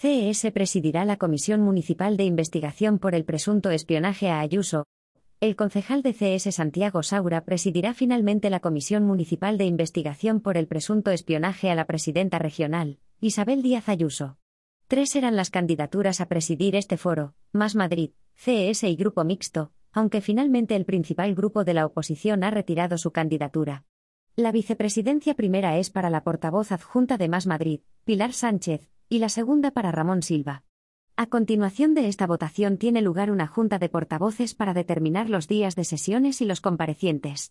CES presidirá la Comisión Municipal de Investigación por el presunto espionaje a Ayuso. El concejal de CS Santiago Saura presidirá finalmente la Comisión Municipal de Investigación por el presunto espionaje a la presidenta regional, Isabel Díaz Ayuso. Tres eran las candidaturas a presidir este foro, Más Madrid, CES y Grupo Mixto, aunque finalmente el principal grupo de la oposición ha retirado su candidatura. La vicepresidencia primera es para la portavoz adjunta de Más Madrid, Pilar Sánchez, y la segunda para Ramón Silva. A continuación de esta votación tiene lugar una junta de portavoces para determinar los días de sesiones y los comparecientes.